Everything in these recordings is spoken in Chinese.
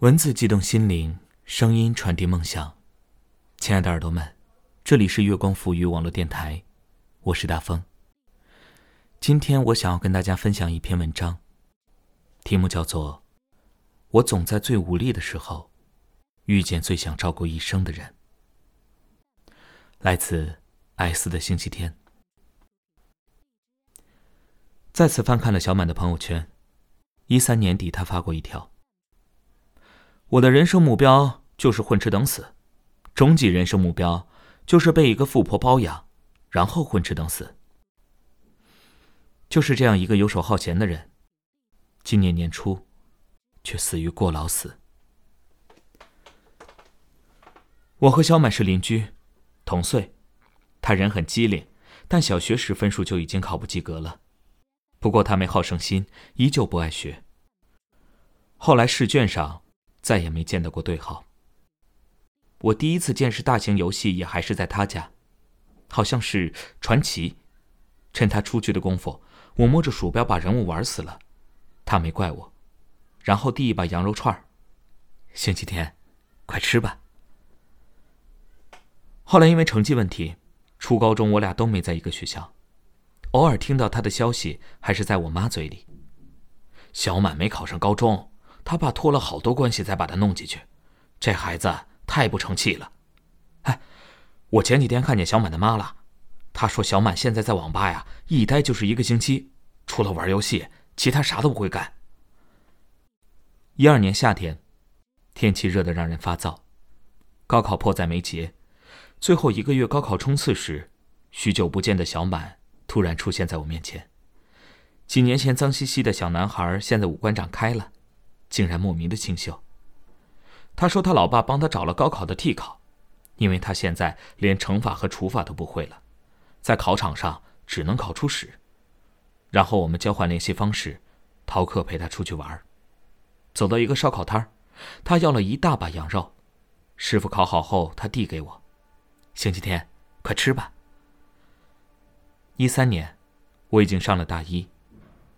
文字激动心灵，声音传递梦想。亲爱的耳朵们，这里是月光浮语网络电台，我是大风。今天我想要跟大家分享一篇文章，题目叫做《我总在最无力的时候，遇见最想照顾一生的人》。来自艾斯的星期天。再次翻看了小满的朋友圈，一三年底他发过一条。我的人生目标就是混吃等死，终极人生目标就是被一个富婆包养，然后混吃等死。就是这样一个游手好闲的人，今年年初，却死于过劳死。我和小满是邻居，同岁，他人很机灵，但小学时分数就已经考不及格了。不过他没好胜心，依旧不爱学。后来试卷上。再也没见到过对号。我第一次见识大型游戏也还是在他家，好像是传奇。趁他出去的功夫，我摸着鼠标把人物玩死了，他没怪我，然后递一把羊肉串儿。星期天，快吃吧。后来因为成绩问题，初高中我俩都没在一个学校，偶尔听到他的消息还是在我妈嘴里。小满没考上高中。他爸托了好多关系才把他弄进去，这孩子太不成器了。哎，我前几天看见小满的妈了，她说小满现在在网吧呀，一待就是一个星期，除了玩游戏，其他啥都不会干。一二年夏天，天气热得让人发燥，高考迫在眉睫，最后一个月高考冲刺时，许久不见的小满突然出现在我面前。几年前脏兮兮的小男孩，现在五官长开了。竟然莫名的清秀。他说他老爸帮他找了高考的替考，因为他现在连乘法和除法都不会了，在考场上只能考出屎。然后我们交换联系方式，逃课陪他出去玩。走到一个烧烤摊他要了一大把羊肉，师傅烤好后他递给我，星期天，快吃吧。一三年，我已经上了大一，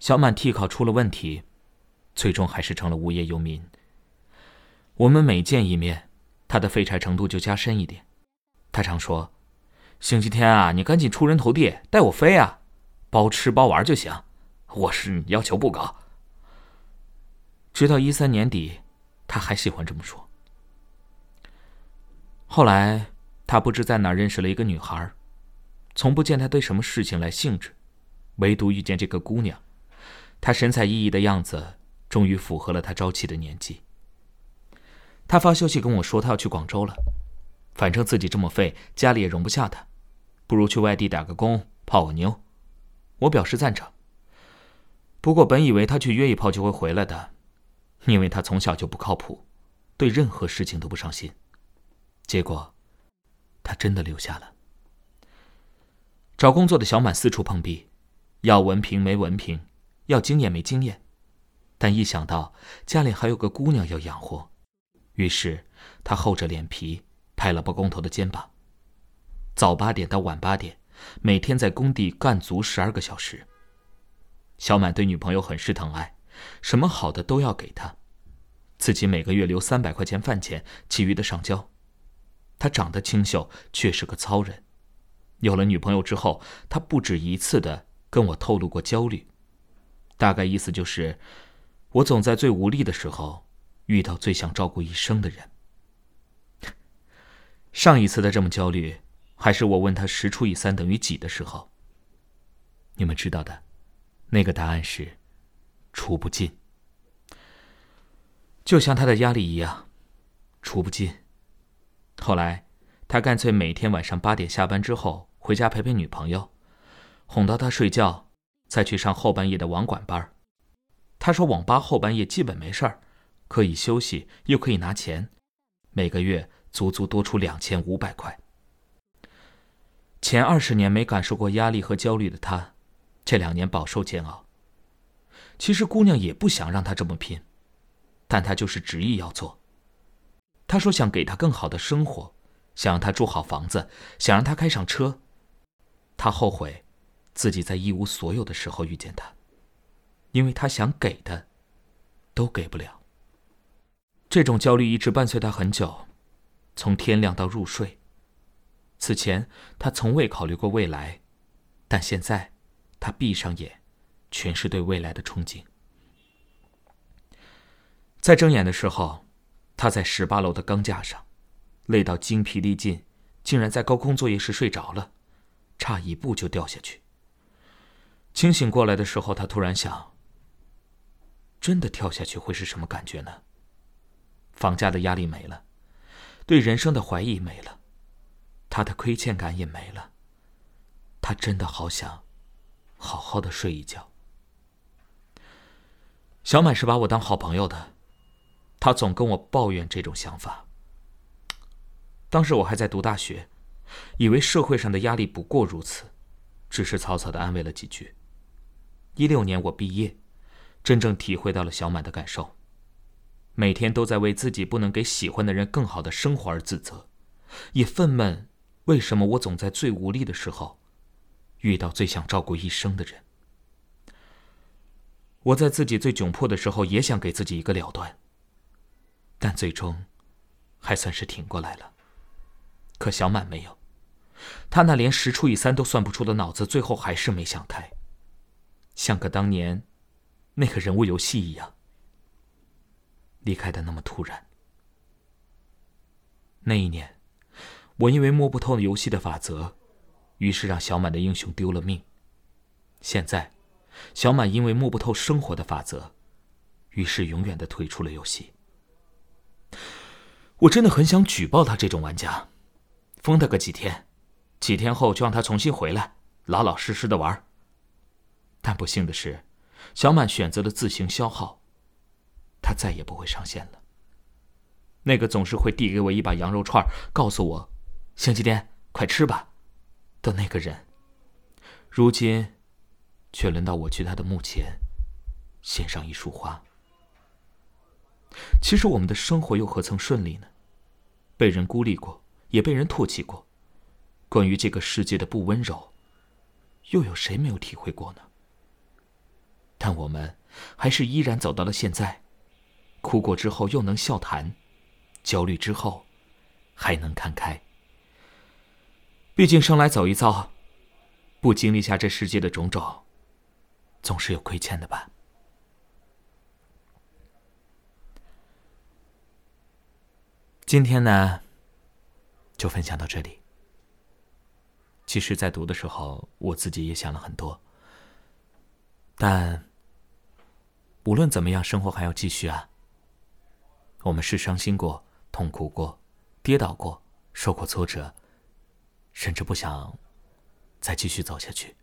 小满替考出了问题。最终还是成了无业游民。我们每见一面，他的废柴程度就加深一点。他常说：“星期天啊，你赶紧出人头地，带我飞啊，包吃包玩就行。”我是要求不高。直到一三年底，他还喜欢这么说。后来，他不知在哪认识了一个女孩，从不见他对什么事情来兴致，唯独遇见这个姑娘，她神采奕奕的样子。终于符合了他朝气的年纪。他发消息跟我说，他要去广州了。反正自己这么废，家里也容不下他，不如去外地打个工，泡个妞。我表示赞成。不过本以为他去约一炮就会回来的，因为他从小就不靠谱，对任何事情都不上心。结果，他真的留下了。找工作的小满四处碰壁，要文凭没文凭，要经验没经验。但一想到家里还有个姑娘要养活，于是他厚着脸皮拍了包工头的肩膀。早八点到晚八点，每天在工地干足十二个小时。小满对女朋友很是疼爱，什么好的都要给她，自己每个月留三百块钱饭钱，其余的上交。他长得清秀，却是个糙人。有了女朋友之后，他不止一次的跟我透露过焦虑，大概意思就是。我总在最无力的时候，遇到最想照顾一生的人。上一次的这么焦虑，还是我问他十除以三等于几的时候。你们知道的，那个答案是除不尽。就像他的压力一样，除不尽。后来，他干脆每天晚上八点下班之后回家陪陪女朋友，哄到她睡觉，再去上后半夜的网管班他说：“网吧后半夜基本没事儿，可以休息，又可以拿钱，每个月足足多出两千五百块。前二十年没感受过压力和焦虑的他，这两年饱受煎熬。其实姑娘也不想让他这么拼，但他就是执意要做。他说想给他更好的生活，想让他住好房子，想让他开上车。他后悔，自己在一无所有的时候遇见他。”因为他想给的，都给不了。这种焦虑一直伴随他很久，从天亮到入睡。此前他从未考虑过未来，但现在，他闭上眼，全是对未来的憧憬。在睁眼的时候，他在十八楼的钢架上，累到精疲力尽，竟然在高空作业时睡着了，差一步就掉下去。清醒过来的时候，他突然想：真的跳下去会是什么感觉呢？房价的压力没了，对人生的怀疑没了，他的亏欠感也没了。他真的好想好好的睡一觉。小满是把我当好朋友的。他总跟我抱怨这种想法。当时我还在读大学，以为社会上的压力不过如此，只是草草的安慰了几句。一六年我毕业，真正体会到了小满的感受。每天都在为自己不能给喜欢的人更好的生活而自责，也愤懑为什么我总在最无力的时候，遇到最想照顾一生的人。我在自己最窘迫的时候，也想给自己一个了断。但最终，还算是挺过来了。可小满没有，他那连十除以三都算不出的脑子，最后还是没想开，像个当年那个人物游戏一样，离开的那么突然。那一年，我因为摸不透游戏的法则，于是让小满的英雄丢了命。现在，小满因为摸不透生活的法则，于是永远的退出了游戏。我真的很想举报他这种玩家，封他个几天，几天后就让他重新回来，老老实实的玩。但不幸的是，小满选择了自行消耗，他再也不会上线了。那个总是会递给我一把羊肉串，告诉我“星期天快吃吧”的那个人，如今却轮到我去他的墓前献上一束花。其实我们的生活又何曾顺利呢？被人孤立过，也被人唾弃过。关于这个世界的不温柔，又有谁没有体会过呢？但我们还是依然走到了现在。哭过之后又能笑谈，焦虑之后还能看开。毕竟生来走一遭，不经历下这世界的种种，总是有亏欠的吧。今天呢，就分享到这里。其实，在读的时候，我自己也想了很多。但无论怎么样，生活还要继续啊。我们是伤心过、痛苦过、跌倒过、受过挫折，甚至不想再继续走下去。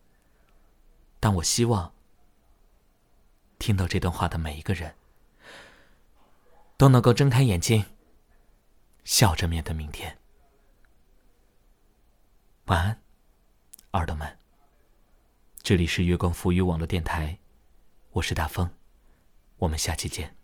但我希望，听到这段话的每一个人，都能够睁开眼睛。笑着面对明天。晚安，耳朵们。这里是月光浮语网络电台，我是大风，我们下期见。